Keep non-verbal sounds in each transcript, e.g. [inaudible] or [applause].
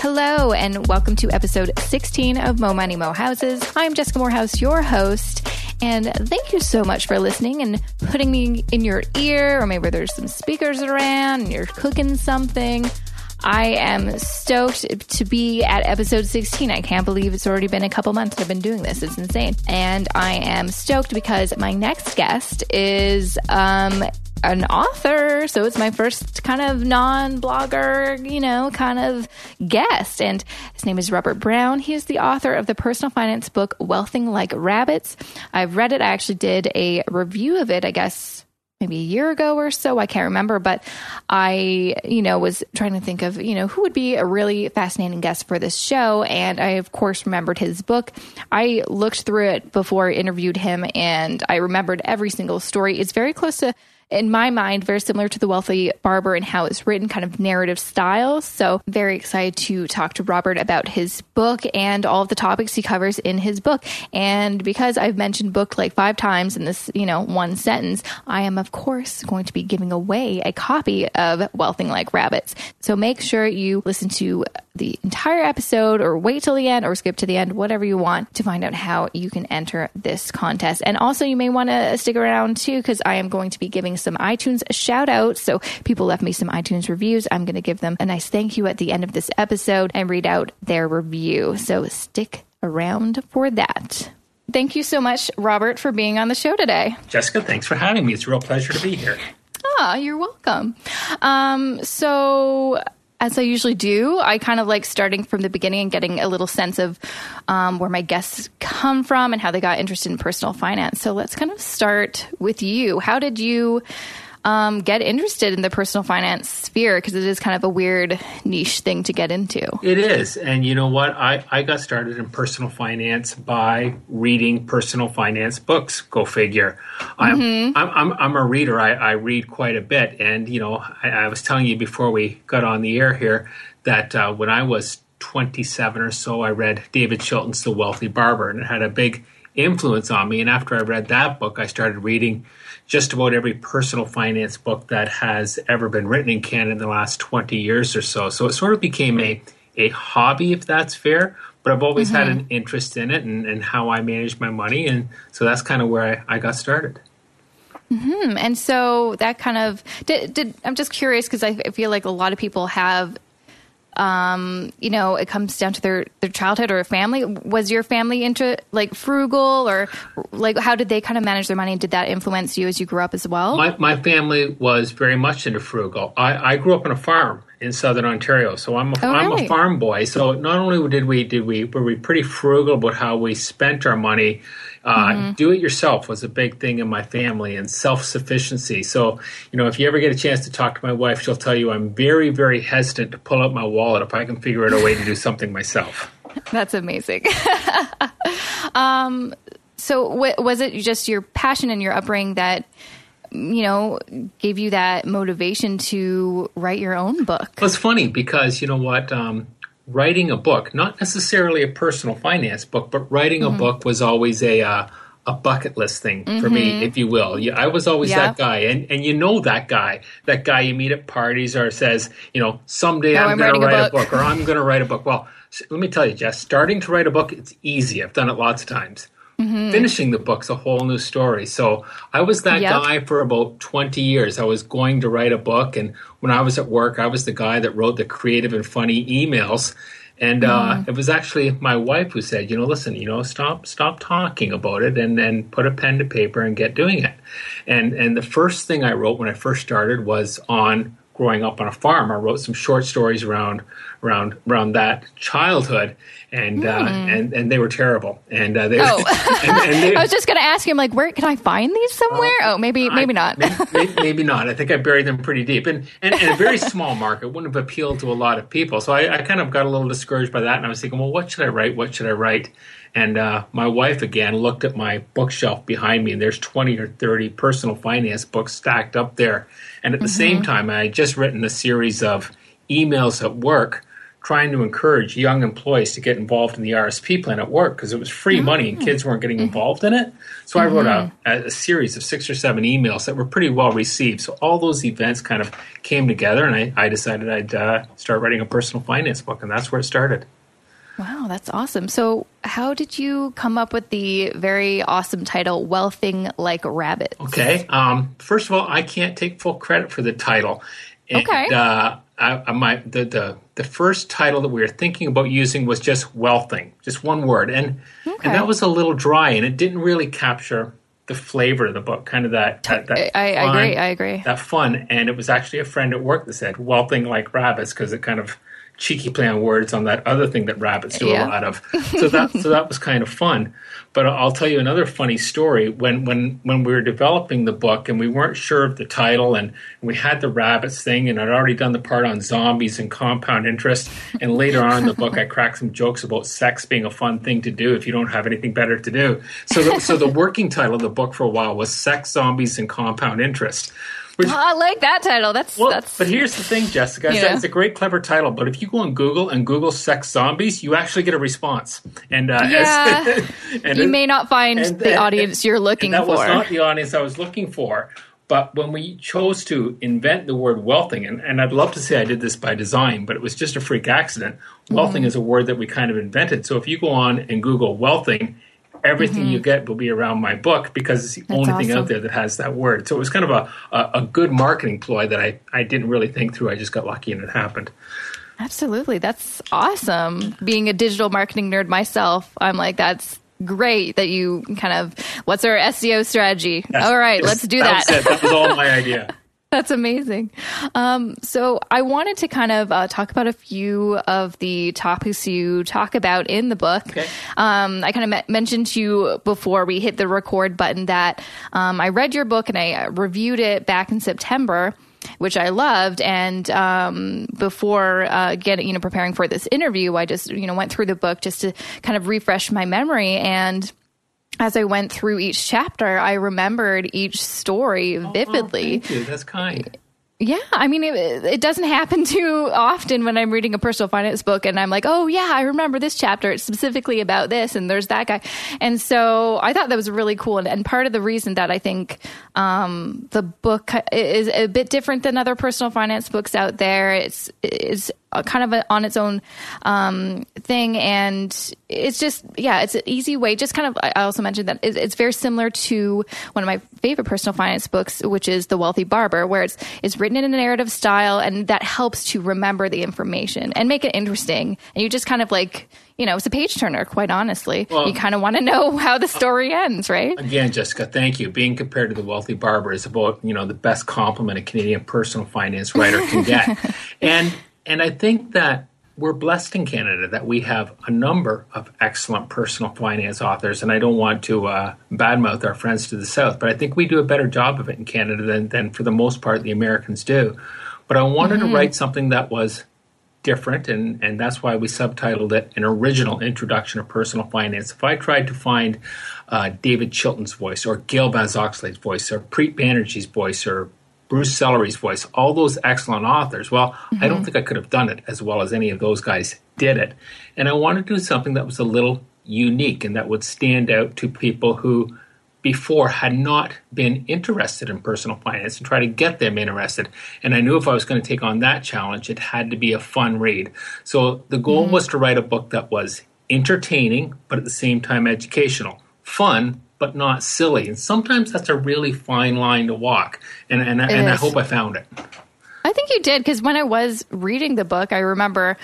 Hello, and welcome to episode 16 of Mo Money Mo Houses. I'm Jessica Moorhouse, your host, and thank you so much for listening and putting me in your ear, or maybe there's some speakers around and you're cooking something. I am stoked to be at episode 16. I can't believe it's already been a couple months I've been doing this. It's insane. And I am stoked because my next guest is um, an author. So it's my first kind of non blogger, you know, kind of guest. And his name is Robert Brown. He is the author of the personal finance book, Wealthing Like Rabbits. I've read it. I actually did a review of it, I guess maybe a year ago or so. I can't remember, but I, you know, was trying to think of, you know, who would be a really fascinating guest for this show. And I, of course, remembered his book. I looked through it before I interviewed him and I remembered every single story. It's very close to in my mind, very similar to The Wealthy Barber and how it's written, kind of narrative style. So, very excited to talk to Robert about his book and all of the topics he covers in his book. And because I've mentioned book like five times in this, you know, one sentence, I am, of course, going to be giving away a copy of Wealthing Like Rabbits. So, make sure you listen to the entire episode or wait till the end or skip to the end, whatever you want to find out how you can enter this contest. And also, you may want to stick around too, because I am going to be giving some iTunes shout outs. So people left me some iTunes reviews. I'm going to give them a nice thank you at the end of this episode and read out their review. So stick around for that. Thank you so much, Robert, for being on the show today. Jessica, thanks for having me. It's a real pleasure to be here. Ah, you're welcome. Um, so as I usually do, I kind of like starting from the beginning and getting a little sense of um, where my guests come from and how they got interested in personal finance. So let's kind of start with you. How did you um, get interested in the personal finance sphere because it is kind of a weird niche thing to get into. It is. And you know what? I, I got started in personal finance by reading personal finance books. Go figure. Mm-hmm. I'm, I'm, I'm, a reader. I, I read quite a bit. And, you know, I, I was telling you before we got on the air here that uh, when I was 27 or so, I read David Chilton's The Wealthy Barber, and it had a big influence on me. And after I read that book, I started reading just about every personal finance book that has ever been written in Canada in the last 20 years or so. So it sort of became a, a hobby, if that's fair. But I've always mm-hmm. had an interest in it and, and how I manage my money. And so that's kind of where I, I got started. Mm-hmm. And so that kind of did, did I'm just curious because I feel like a lot of people have um, you know, it comes down to their, their childhood or a family. Was your family into like frugal or like how did they kind of manage their money? Did that influence you as you grew up as well? My, my family was very much into frugal. I, I grew up on a farm in southern Ontario, so I'm a, oh, I'm a farm boy. So not only did we did we were we pretty frugal about how we spent our money, uh, mm-hmm. Do it yourself was a big thing in my family and self sufficiency. So, you know, if you ever get a chance to talk to my wife, she'll tell you I'm very, very hesitant to pull out my wallet if I can figure out a way to do something myself. [laughs] That's amazing. [laughs] um, so, w- was it just your passion and your upbringing that? you know, gave you that motivation to write your own book? Well, it's funny because you know what? Um, writing a book, not necessarily a personal finance book, but writing mm-hmm. a book was always a uh, a bucket list thing for mm-hmm. me, if you will. I was always yeah. that guy, and and you know that guy, that guy you meet at parties or says, you know, someday I'm, I'm going to write a book. a book or I'm going to write a book. Well, let me tell you, Jess, starting to write a book, it's easy. I've done it lots of times. Mm-hmm. Finishing the book's a whole new story. So I was that yep. guy for about 20 years. I was going to write a book. And when I was at work, I was the guy that wrote the creative and funny emails. And uh, mm. it was actually my wife who said, you know, listen, you know, stop, stop talking about it, and then put a pen to paper and get doing it. And and the first thing I wrote when I first started was on growing up on a farm. I wrote some short stories around around around that childhood, and mm. uh, hmm. and and they were terrible. And uh, they, oh, [laughs] and, and they, [laughs] I was just going to ask him like, where can I find these somewhere? Uh, oh, maybe maybe not. maybe, [laughs] maybe, not. I think I buried them pretty deep, and, and, and a very small market wouldn't have appealed to a lot of people. So I, I, kind of got a little discouraged by that, and I was thinking, well, what should I write? What should I write? And uh, my wife again looked at my bookshelf behind me, and there's 20 or 30 personal finance books stacked up there. And at the mm-hmm. same time, I had just written a series of emails at work trying to encourage young employees to get involved in the RSP plan at work because it was free mm-hmm. money and kids weren't getting involved in it. So mm-hmm. I wrote a, mm-hmm. a, series of six or seven emails that were pretty well received. So all those events kind of came together, and I, I decided I'd uh, start writing a personal finance book, and that's where it started. Wow, that's awesome. So, how did you come up with the very awesome title, Wealthing Like Rabbits? Okay. Um, first of all, I can't take full credit for the title. And, okay. Uh, I, my the, the the first title that we were thinking about using was just wealthing, just one word, and okay. and that was a little dry, and it didn't really capture the flavor of the book, kind of that. that, that I, fun, I agree. I agree. That fun, and it was actually a friend at work that said "wealthing like rabbits" because it kind of cheeky play on words on that other thing that rabbits do yeah. a lot of. So that so that was kind of fun. But I'll tell you another funny story. When when when we were developing the book and we weren't sure of the title and we had the rabbits thing and I'd already done the part on zombies and compound interest and later on in the book I cracked some jokes about sex being a fun thing to do if you don't have anything better to do. So the, so the working title of the book for a while was Sex, Zombies, and Compound Interest. Which, oh, I like that title. That's well, that's. But here's the thing, Jessica. Yeah. It's a great, clever title. But if you go on Google and Google "sex zombies," you actually get a response. And uh, yeah, as, [laughs] and you may not find and, the and, audience you're looking that for. That was not the audience I was looking for. But when we chose to invent the word wealthing, and, and I'd love to say I did this by design, but it was just a freak accident. Wealthing mm-hmm. is a word that we kind of invented. So if you go on and Google wealthing, everything mm-hmm. you get will be around my book because it's the That's only awesome. thing out there that has that word. So it was kind of a, a, a, good marketing ploy that I, I didn't really think through. I just got lucky and it happened. Absolutely. That's awesome. Being a digital marketing nerd myself, I'm like, that's great that you kind of, what's our SEO strategy? Yes, all right, let's do that. That was, that was all my [laughs] idea. [laughs] That's amazing. Um, so I wanted to kind of uh, talk about a few of the topics you talk about in the book. Okay. Um, I kind of me- mentioned to you before we hit the record button that um, I read your book and I reviewed it back in September which I loved. And um, before uh, getting, you know, preparing for this interview, I just, you know, went through the book just to kind of refresh my memory. And as I went through each chapter, I remembered each story oh, vividly. thank you. That's kind. Yeah, I mean, it, it, doesn't happen [laughs] too often when I'm reading a personal finance book and I'm like, oh, yeah, I remember this chapter. It's specifically about this, and there's that guy. And so I thought that was really cool. And, and part of the reason that I think um, the book is a bit different than other personal finance books out there, it's, it's kind of a, on its own um, thing, and it's just yeah, it's an easy way. Just kind of, I also mentioned that it's very similar to one of my favorite personal finance books, which is The Wealthy Barber, where it's it's written in a narrative style, and that helps to remember the information and make it interesting. And you just kind of like you know, it's a page turner, quite honestly. Well, you kind of want to know how the story ends, right? Again, Jessica, thank you. Being compared to the wealthy barber is about, you know, the best compliment a Canadian personal finance writer can get. [laughs] and and I think that we're blessed in Canada that we have a number of excellent personal finance authors. And I don't want to uh, badmouth our friends to the south, but I think we do a better job of it in Canada than, than for the most part the Americans do. But I wanted mm-hmm. to write something that was different, and, and that's why we subtitled it An Original Introduction of Personal Finance. If I tried to find uh, David Chilton's voice, or Gail Vaz Oxlade's voice, or Preet Banerjee's voice, or Bruce Sellery's voice, all those excellent authors. Well, mm-hmm. I don't mm-hmm. think I could have done it as well as any of those guys did it. And I wanted to do something that was a little unique and that would stand out to people who before had not been interested in personal finance and try to get them interested. And I knew if I was going to take on that challenge, it had to be a fun read. So the goal mm-hmm. was to write a book that was entertaining, but at the same time educational, fun, but not silly. And sometimes that's a really fine line to walk. And and, and I hope I found it. I think you did because when I was reading the book, I remember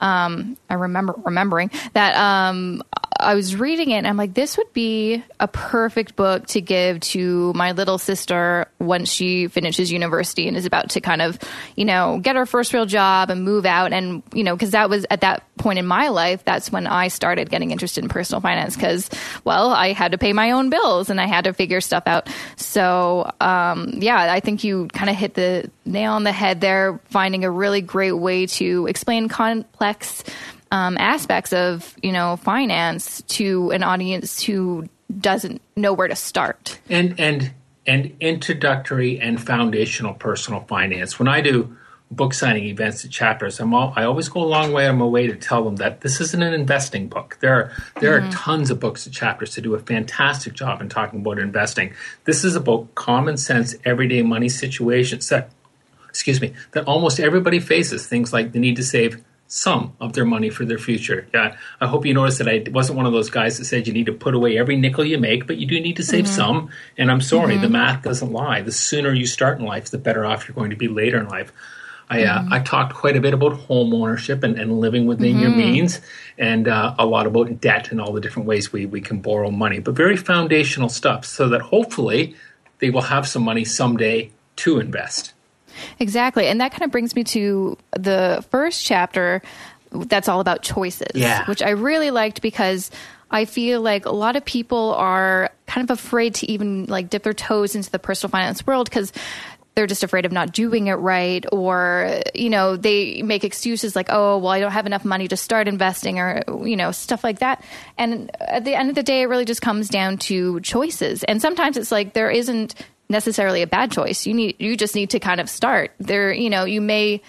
um, I remember remembering that um, I was reading it and I'm like, this would be a perfect book to give to my little sister once she finishes university and is about to kind of, you know, get her first real job and move out. And, you know, because that was at that point in my life, that's when I started getting interested in personal finance because, well, I had to pay my own bills and I had to figure stuff out. So, um, yeah, I think you kind of hit the nail on the head there, finding a really great way to explain complex um, aspects of you know finance to an audience who doesn't know where to start. And and and introductory and foundational personal finance. When I do book signing events at chapters, I'm all, I always go a long way on my way to tell them that this isn't an investing book. There are there mm-hmm. are tons of books at chapters to do a fantastic job in talking about investing. This is about common sense, everyday money situations that excuse me that almost everybody faces. Things like the need to save some of their money for their future. Yeah, I hope you noticed that I wasn't one of those guys that said you need to put away every nickel you make, but you do need to save mm-hmm. some. And I'm sorry, mm-hmm. the math doesn't lie. The sooner you start in life, the better off you're going to be later in life. I, uh, mm-hmm. I talked quite a bit about home ownership and, and living within your mm-hmm. means, and uh, a lot about debt and all the different ways we, we can borrow money, but very foundational stuff so that hopefully they will have some money someday to invest. Exactly. And that kind of brings me to the first chapter that's all about choices, yeah. which I really liked because I feel like a lot of people are kind of afraid to even like dip their toes into the personal finance world because they're just afraid of not doing it right or you know they make excuses like oh well i don't have enough money to start investing or you know stuff like that and at the end of the day it really just comes down to choices and sometimes it's like there isn't necessarily a bad choice. You need you just need to kind of start. There, you know, you may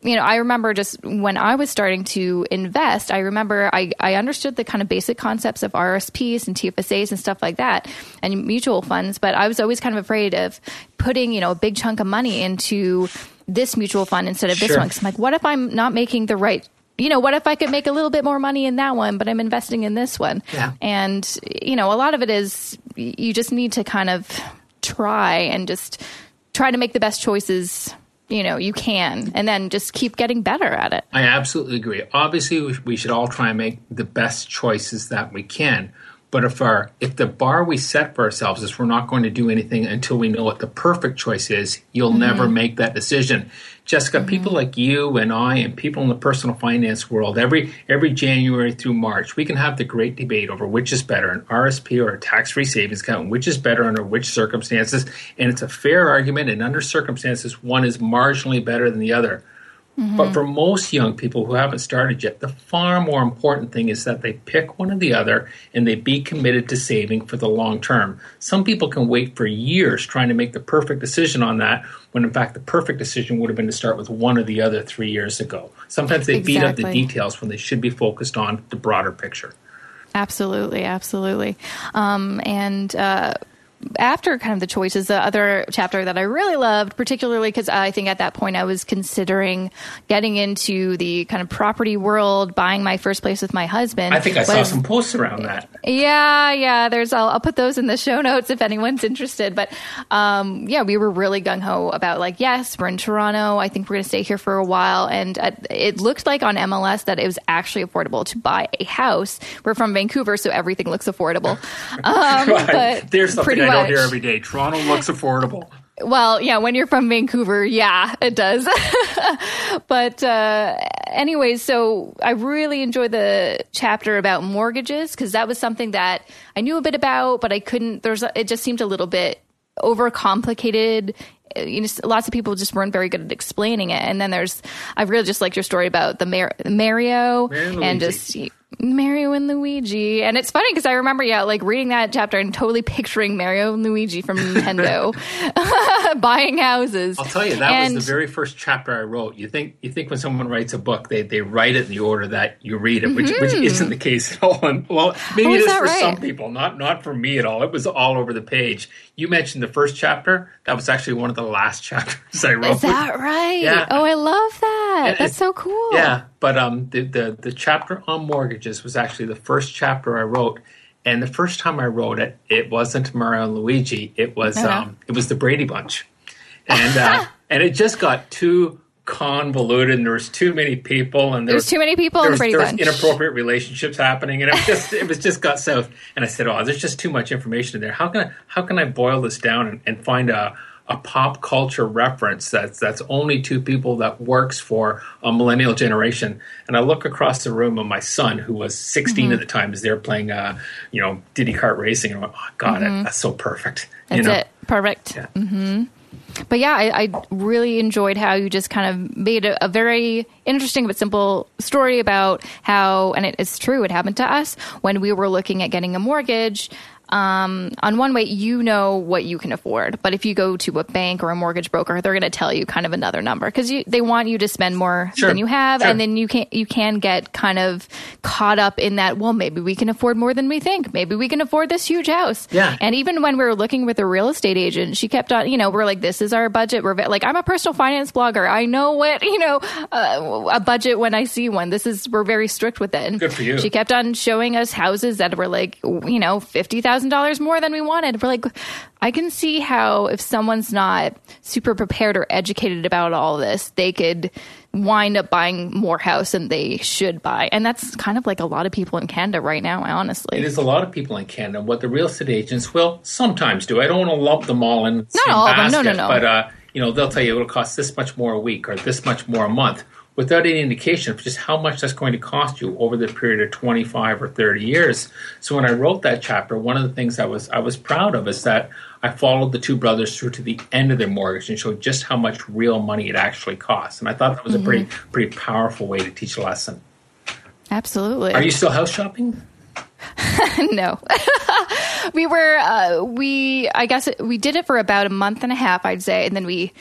you know, I remember just when I was starting to invest, I remember I, I understood the kind of basic concepts of RSPs and TFSAs and stuff like that and mutual funds, but I was always kind of afraid of putting, you know, a big chunk of money into this mutual fund instead of this sure. one. Cause I'm like, what if I'm not making the right you know, what if I could make a little bit more money in that one, but I'm investing in this one? Yeah. And, you know, a lot of it is you just need to kind of try and just try to make the best choices you know you can and then just keep getting better at it i absolutely agree obviously we should all try and make the best choices that we can but if our if the bar we set for ourselves is we're not going to do anything until we know what the perfect choice is, you'll mm-hmm. never make that decision. Jessica, mm-hmm. people like you and I and people in the personal finance world, every every January through March, we can have the great debate over which is better, an RSP or a tax-free savings account, which is better under which circumstances, and it's a fair argument. And under circumstances, one is marginally better than the other. Mm-hmm. But for most young people who haven't started yet, the far more important thing is that they pick one or the other and they be committed to saving for the long term. Some people can wait for years trying to make the perfect decision on that, when in fact the perfect decision would have been to start with one or the other three years ago. Sometimes they exactly. beat up the details when they should be focused on the broader picture. Absolutely, absolutely. Um, and uh, after kind of the choices, the other chapter that I really loved, particularly because I think at that point I was considering getting into the kind of property world, buying my first place with my husband. I think I was, saw some posts around that. Yeah, yeah. There's I'll, I'll, put those in the show notes if anyone's interested. But um, yeah, we were really gung ho about like, yes, we're in Toronto. I think we're going to stay here for a while, and uh, it looked like on MLS that it was actually affordable to buy a house. We're from Vancouver, so everything looks affordable. [laughs] Um, but there's something I don't hear every day. Toronto looks [laughs] affordable. Well, yeah, when you're from Vancouver, yeah, it does. [laughs] but uh, anyways, so I really enjoyed the chapter about mortgages because that was something that I knew a bit about, but I couldn't. There's it just seemed a little bit overcomplicated. You know, lots of people just weren't very good at explaining it. And then there's, I really just liked your story about the Mar- Mario, Mario and just Mario and Luigi. And it's funny because I remember, yeah, like reading that chapter and totally picturing Mario and Luigi from Nintendo [laughs] [laughs] buying houses. I'll tell you, that and, was the very first chapter I wrote. You think you think when someone writes a book, they, they write it in the order that you read it, which, mm-hmm. which isn't the case at all. And, well, maybe oh, it is for right? some people, not not for me at all. It was all over the page. You mentioned the first chapter. That was actually one of the last [laughs] chapters I wrote. Is that right? Yeah. Oh, I love that. That's so cool. Yeah, but um, the, the the chapter on mortgages was actually the first chapter I wrote, and the first time I wrote it, it wasn't Mario and Luigi. It was uh-huh. um, it was the Brady Bunch, and uh, [laughs] and it just got too convoluted, and there was too many people, and there, was, too many people in the Brady there Bunch. Was inappropriate relationships happening, and it was just it was just got south. And I said, "Oh, there's just too much information in there. How can I how can I boil this down and, and find a a pop culture reference that's that's only two people that works for a millennial generation. And I look across the room, and my son, who was 16 mm-hmm. at the time, is there playing, uh, you know, Diddy Kart Racing. And I went, oh, God, mm-hmm. that's so perfect. That's you know? it. Perfect. Yeah. Mm-hmm. But yeah, I, I, really enjoyed how you just kind of made a, a, very interesting but simple story about how, and it is true, it happened to us when we were looking at getting a mortgage um, on one way, you know what you can afford. But if you go to a bank or a mortgage broker, they're going to tell you kind of another number because they want you to spend more sure. than you have, sure. and then you can you can get kind of caught up in that. Well, maybe we can afford more than we think. Maybe we can afford this huge house. Yeah. And even when we were looking with a real estate agent, she kept on. You know, we're like, this is our budget. We're like, I'm a personal finance blogger. I know what [laughs] you know uh, a budget when I see one. This is we're very strict with it. And Good for you. She kept on showing us houses that were like you know fifty thousand thousand dollars more than we wanted. We're like, I can see how if someone's not super prepared or educated about all this, they could wind up buying more house than they should buy. And that's kind of like a lot of people in Canada right now, honestly. It is a lot of people in Canada. What the real estate agents will sometimes do, I don't want to lump them all in. Not all basket, of them, no, no, no. But, uh, you know, they'll tell you it'll cost this much more a week or this much more a month without any indication of just how much that's going to cost you over the period of 25 or 30 years. So when I wrote that chapter, one of the things I was I was proud of is that I followed the two brothers through to the end of their mortgage and showed just how much real money it actually costs. And I thought that was mm-hmm. a pretty mm-hmm. pretty powerful way to teach a lesson. Absolutely. Are you still house shopping? [laughs] no. [laughs] we were uh, we I guess it, we did it for about a month and a half I'd say and then we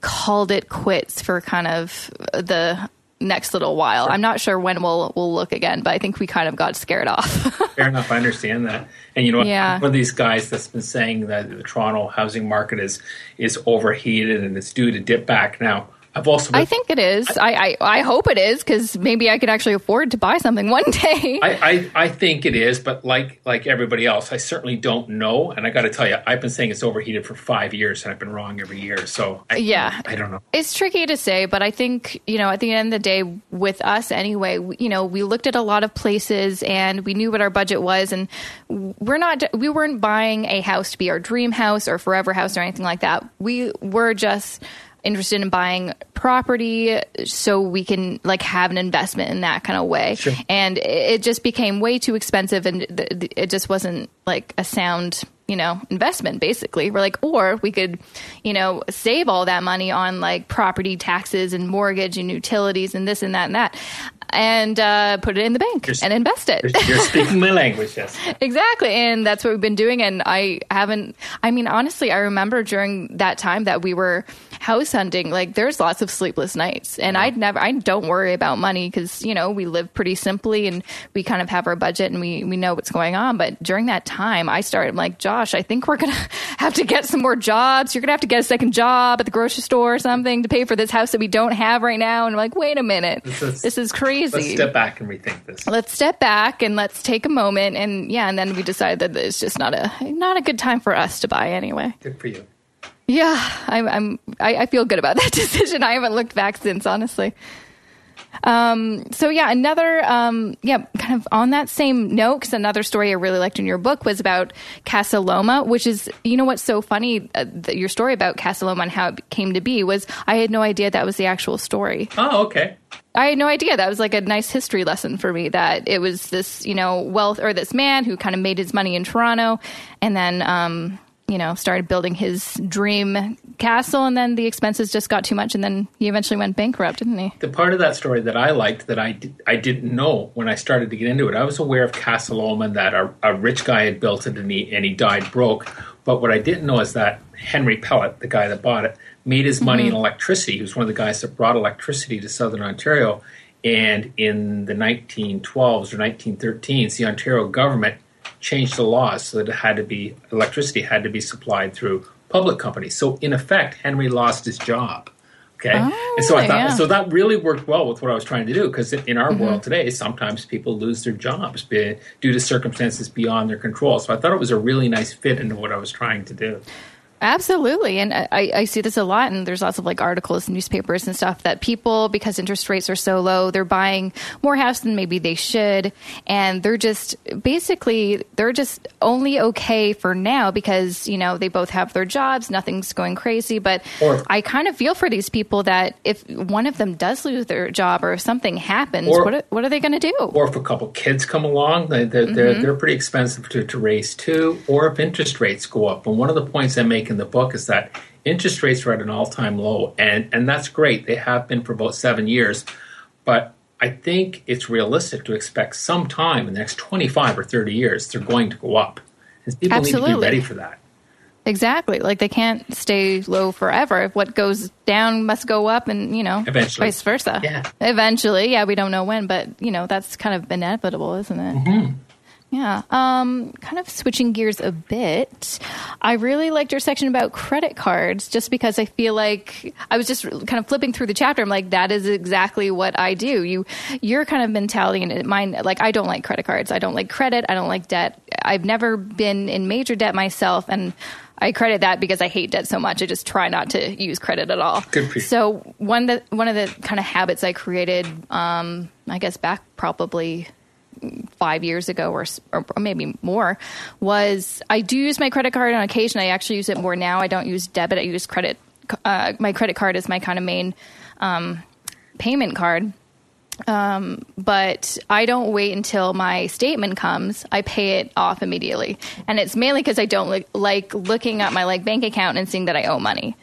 called it quits for kind of the next little while. I'm not sure when we'll we'll look again, but I think we kind of got scared off. [laughs] Fair enough, I understand that. And you know, yeah. one of these guys that's been saying that the Toronto housing market is is overheated and it's due to dip back now. I've also. I think it is. I I, I hope it is because maybe I could actually afford to buy something [laughs] one day. I, I, I think it is, but like like everybody else, I certainly don't know. And I got to tell you, I've been saying it's overheated for five years, and I've been wrong every year. So I, yeah, I don't know. It's tricky to say, but I think you know at the end of the day, with us anyway, we, you know, we looked at a lot of places and we knew what our budget was, and we're not we weren't buying a house to be our dream house or forever house or anything like that. We were just interested in buying property so we can like have an investment in that kind of way. Sure. And it just became way too expensive and it just wasn't like a sound you know, investment basically. We're like, or we could, you know, save all that money on like property taxes and mortgage and utilities and this and that and that and uh, put it in the bank you're, and invest it. You're, you're speaking my language, yes. [laughs] exactly. And that's what we've been doing. And I haven't, I mean, honestly, I remember during that time that we were house hunting, like there's lots of sleepless nights. And I'd never, I don't worry about money because, you know, we live pretty simply and we kind of have our budget and we, we know what's going on. But during that time, I started like, Josh, I think we're going [laughs] to have to get some more jobs. You're going to have to get a second job at the grocery store or something to pay for this house that we don't have right now. And I'm like, wait a minute, this is, this is crazy. Let's step back and rethink this. Let's step back and let's take a moment. And yeah, and then we decided that it's just not a, not a good time for us to buy anyway. Good for you. Yeah, I'm. I'm I, I, feel good about [laughs] that decision. I haven't looked back since, honestly. Um, so yeah, another um, yeah, kind of on that same note, because another story I really liked in your book was about Casa Loma, which is you know what's so funny. Uh, the, your story about Casa Loma and how it came to be was I had no idea that was the actual story. Oh, okay. I had no idea. That was like a nice history lesson for me that it was this, you know, wealth or this man who kind of made his money in Toronto and then um, you know, started building his dream castle, and then the expenses just got too much, and then he eventually went bankrupt, didn't he? The part of that story that I liked that I, did, I didn't know when I started to get into it, I was aware of Casa Loma that a, a rich guy had built it and he, and he died broke. But what I didn't know is that Henry Pellatt, the guy that bought it, made his money mm-hmm. in electricity. He was one of the guys that brought electricity to southern Ontario. And in the 1912s or 1913s, the Ontario government changed the laws so that it had to be electricity had to be supplied through public companies. So in effect, Henry lost his job. Okay, oh, and so I thought yeah. so that really worked well with what I was trying to do because in our mm-hmm. world today, sometimes people lose their jobs due to circumstances beyond their control. So I thought it was a really nice fit into what I was trying to do. Absolutely. And I, I, see this a lot. And there's lots of like articles, newspapers, and stuff that people, because interest rates are so low, they're buying more house than maybe they should. And they're just basically, they're just only okay for now because, you know, they both have their jobs, nothing's going crazy. But or, I kind of feel for these people that if one of them does lose their job or if something happens, or, what, are, what are they going to do? Or if a couple kids come along, they, they're, mm-hmm. they're, they're, pretty expensive to, to raise too. Or if interest rates go up. And one of the points I make in the book is that interest rates are at an all time low, and and that's great. They have been for about seven years, but I think it's realistic to expect sometime in the next 25 or 30 years they're going to go up. And people Absolutely. need to be ready for that. Exactly. Like they can't stay low forever. If what goes down must go up and, you know, Eventually. vice versa. Yeah. Eventually. Yeah, we don't know when, but, you know, that's kind of inevitable, isn't it? Mm-hmm. Yeah. Um, kind of switching gears a bit. I really liked your section about credit cards just because I feel like I was just kind of flipping through the chapter. I'm like, that is exactly what I do. You, your kind of mentality and mine, like, I don't like credit cards. I don't like credit. I don't like debt. I've never been in major debt myself. And I credit that because I hate debt so much. I just try not to use credit at all. Good for you. So one that one of the kind of habits I created, um, I guess back probably five years ago or, or, maybe more was I do use my credit card on occasion. I actually use it more now. I don't use debit. I use credit. Uh, my credit card is my kind of main um, payment card. Um, but I don't wait until my statement comes. I pay it off immediately, and it's mainly because I don't li- like looking at my like bank account and seeing that I owe money.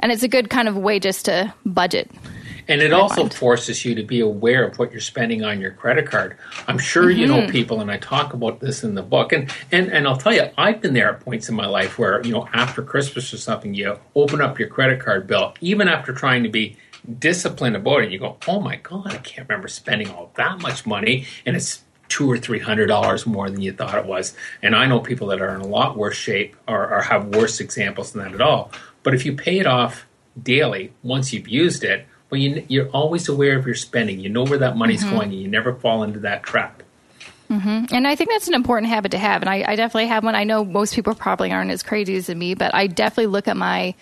And it's a good kind of way just to budget. And it also find. forces you to be aware of what you're spending on your credit card. I'm sure mm-hmm. you know mm-hmm. people, and I talk about this in the book. And, and and I'll tell you, I've been there at points in my life where you know after Christmas or something, you open up your credit card bill, even after trying to be disciplined about it. You go, oh my god, I can't remember spending all that much money, and it's two or three hundred dollars more than you thought it was. And I know people that are in a lot worse shape or, or have worse examples than that at all. But if you pay it off daily once you've used it you, you're always aware of your spending. You know where that money's mm-hmm. going, and you never fall into that trap. Mm-hmm. And I think that's an important habit to have. And I, I, definitely have one. I know most people probably aren't as crazy as me, but I definitely look at my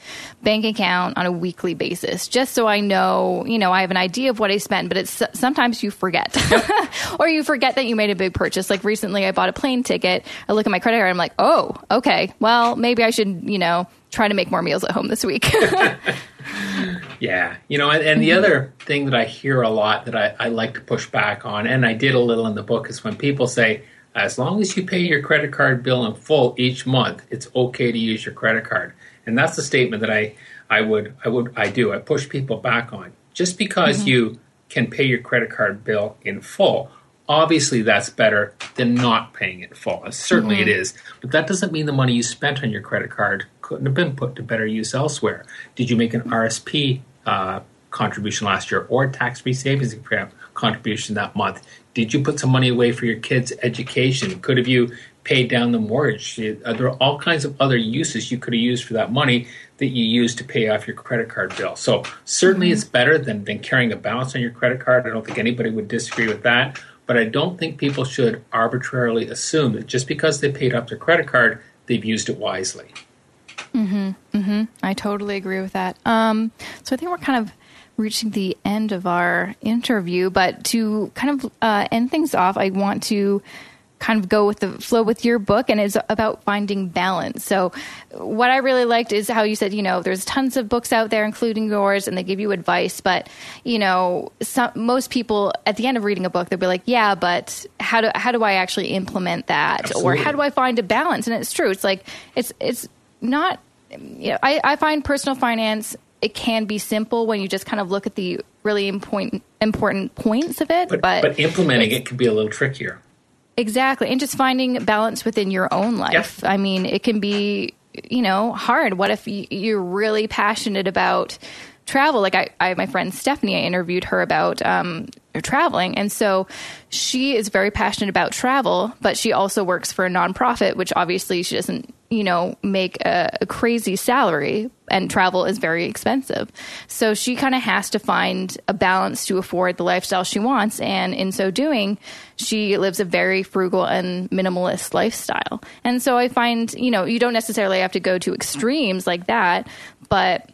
bank account on a weekly basis just so I know, you know, I have an idea of what I spent, but it's sometimes you forget [laughs] or you forget that you made a big purchase. Like recently I bought a plane ticket. I look at my credit card. I'm like, oh, okay. Well, maybe I should, you know, try to make more meals at home this week. [laughs] [laughs] yeah, you know, and, and, the other thing that I hear a lot that I, I like to push back on, and I did a little in the book, is when people say, as long as you pay your credit card bill in full each month, it's okay to use your credit card. And that's the statement that I, I would I would I do. I push people back on. Just because mm-hmm. you can pay your credit card bill in full, obviously that's better than not paying it full. Certainly mm-hmm. it is. But that doesn't mean the money you spent on your credit card couldn't have been put to better use elsewhere. Did you make an RSP uh, contribution last year or tax free savings contribution that month? Did you put some money away for your kids' education? Could have you paid down the mortgage? Uh, there are all kinds of other uses you could have used for that money that you used to pay off your credit card bill. So certainly mm-hmm. it's better than, than carrying a balance on your credit card. I don't think anybody would disagree with that. But I don't think people should arbitrarily assume that just because they paid off their credit card, they've used it wisely. Mm-hmm. Mm-hmm. I totally agree with that. Um, so I think we're kind of reaching the end of our interview, but to kind of uh, end things off, I want to kind of go with the flow with your book and it's about finding balance. So what I really liked is how you said, you know, there's tons of books out there, including yours, and they give you advice, but you know, some, most people at the end of reading a book, they'll be like, yeah, but how do, how do I actually implement that? Absolutely. Or how do I find a balance? And it's true. It's like, it's, it's, not you know, I, I find personal finance it can be simple when you just kind of look at the really important important points of it but, but, but implementing it can be a little trickier. Exactly and just finding balance within your own life. Yep. i mean it can be you know hard. What if you're really passionate about travel? Like i, I my friend stephanie i interviewed her about um, traveling and so she is very passionate about travel but she also works for a nonprofit which obviously she doesn't you know, make a, a crazy salary and travel is very expensive. So she kind of has to find a balance to afford the lifestyle she wants. And in so doing, she lives a very frugal and minimalist lifestyle. And so I find, you know, you don't necessarily have to go to extremes like that, but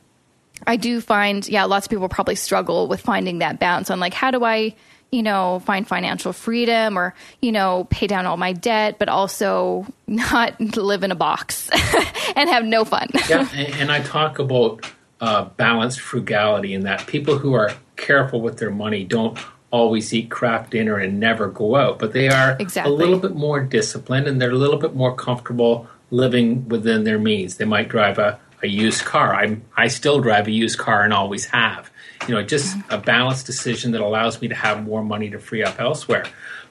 I do find, yeah, lots of people probably struggle with finding that balance on like, how do I, you know, find financial freedom or, you know, pay down all my debt, but also not [laughs] live in a box [laughs] and have no fun. yeah, and, and, I talk about uh, balanced frugality in that people who are careful with their money don't always eat Kraft dinner and never go out, but they are exactly. a little bit more disciplined and they're a little bit more comfortable living within their means. They might drive a, a used car. I I still drive a used car and always have. You know, just a balanced decision that allows me to have more money to free up elsewhere.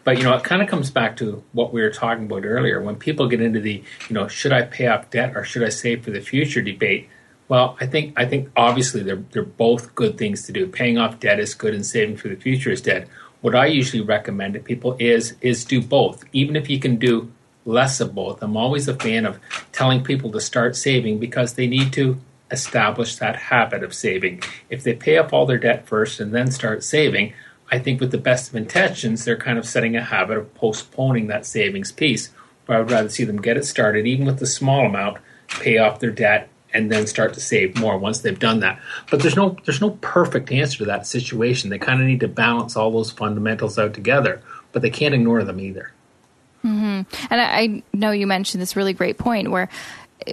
But you know, it kind of comes back to what we were talking about earlier. When people get into the, you know, should I pay off debt or should I save for the future debate? Well, I think I think obviously they're they're both good things to do. Paying off debt is good, and saving for the future is dead. What I usually recommend to people is is do both, even if you can do less of both. I'm always a fan of telling people to start saving because they need to establish that habit of saving. If they pay off all their debt first and then start saving, I think with the best of intentions, they're kind of setting a habit of postponing that savings piece. But I would rather see them get it started, even with the small amount, pay off their debt, and then start to save more once they've done that. But there's no there's no perfect answer to that situation. They kind of need to balance all those fundamentals out together, but they can't ignore them either. Mm-hmm. And I, I know you mentioned this really great point where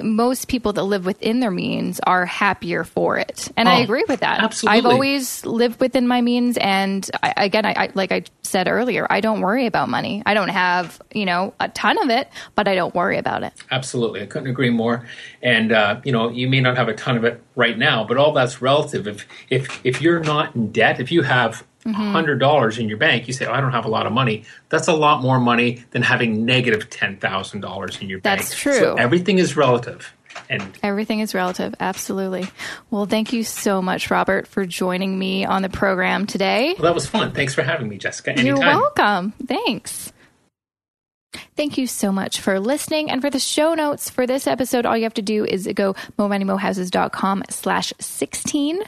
most people that live within their means are happier for it. And oh, I agree with that. Absolutely. I've always lived within my means. And I, again, I, I, like I said earlier, I don't worry about money. I don't have, you know, a ton of it, but I don't worry about it. Absolutely. I couldn't agree more. And, uh, you know, you may not have a ton of it right now, but all that's relative. If, if, if you're not in debt, if you have Mm-hmm. hundred dollars in your bank, you say, oh, "I don't have a lot of money." That's a lot more money than having negative ten thousand dollars in your bank. That's true. So everything is relative. And everything is relative, absolutely. Well, thank you so much, Robert, for joining me on the program today. Well, that was fun. Thanks for having me, Jessica. Anytime. You're welcome. Thanks. Thank you so much for listening. And for the show notes for this episode, all you have to do is go momoneymohouses.com slash 16.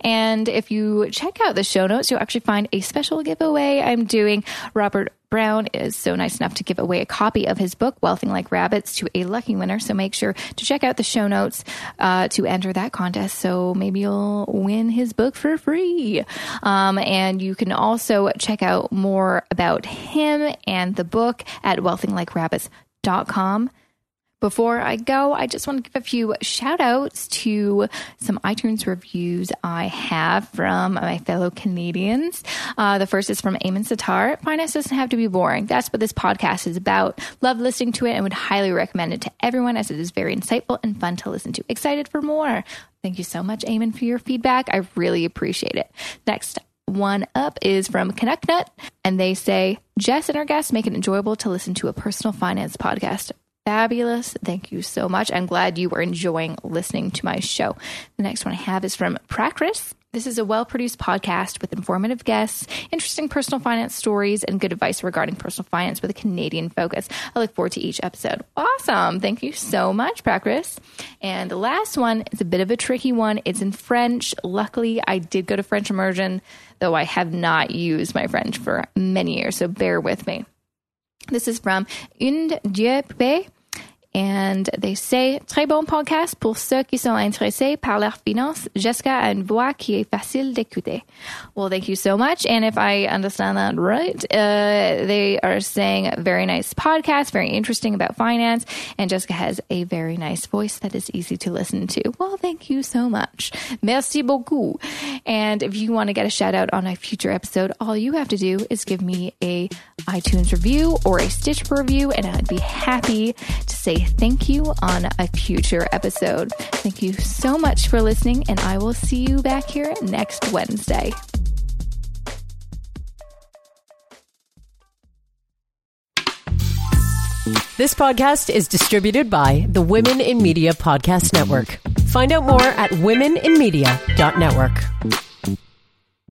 And if you check out the show notes, you'll actually find a special giveaway I'm doing. Robert Brown is so nice enough to give away a copy of his book, Wealthing Like Rabbits, to a lucky winner. So make sure to check out the show notes uh, to enter that contest. So maybe you'll win his book for free. Um, and you can also check out more about him and the book at wealthinglike.rabbits.com. Before I go, I just want to give a few shout outs to some iTunes reviews I have from my fellow Canadians. Uh, the first is from Eamon Sitar. Finance doesn't have to be boring. That's what this podcast is about. Love listening to it and would highly recommend it to everyone as it is very insightful and fun to listen to. Excited for more. Thank you so much, Eamon, for your feedback. I really appreciate it. Next one up is from Canucknut, and they say, Jess and her guests make it enjoyable to listen to a personal finance podcast fabulous. Thank you so much. I'm glad you were enjoying listening to my show. The next one I have is from Prakris. This is a well produced podcast with informative guests, interesting personal finance stories, and good advice regarding personal finance with a Canadian focus. I look forward to each episode. Awesome. Thank you so much, Prakris. And the last one is a bit of a tricky one. It's in French. Luckily, I did go to French immersion, though I have not used my French for many years, so bear with me. This is from Une Dieu And they say, très bon podcast pour ceux qui sont intéressés par leurs finances. A une voix qui est facile d'écouter. Well, thank you so much. And if I understand that right, uh, they are saying very nice podcast, very interesting about finance. And Jessica has a very nice voice that is easy to listen to. Well, thank you so much. Merci beaucoup. And if you want to get a shout out on a future episode, all you have to do is give me a iTunes review or a Stitch review, and I'd be happy to say thank you on a future episode. Thank you so much for listening, and I will see you back here next Wednesday. This podcast is distributed by the Women in Media Podcast Network. Find out more at womeninmedia.network.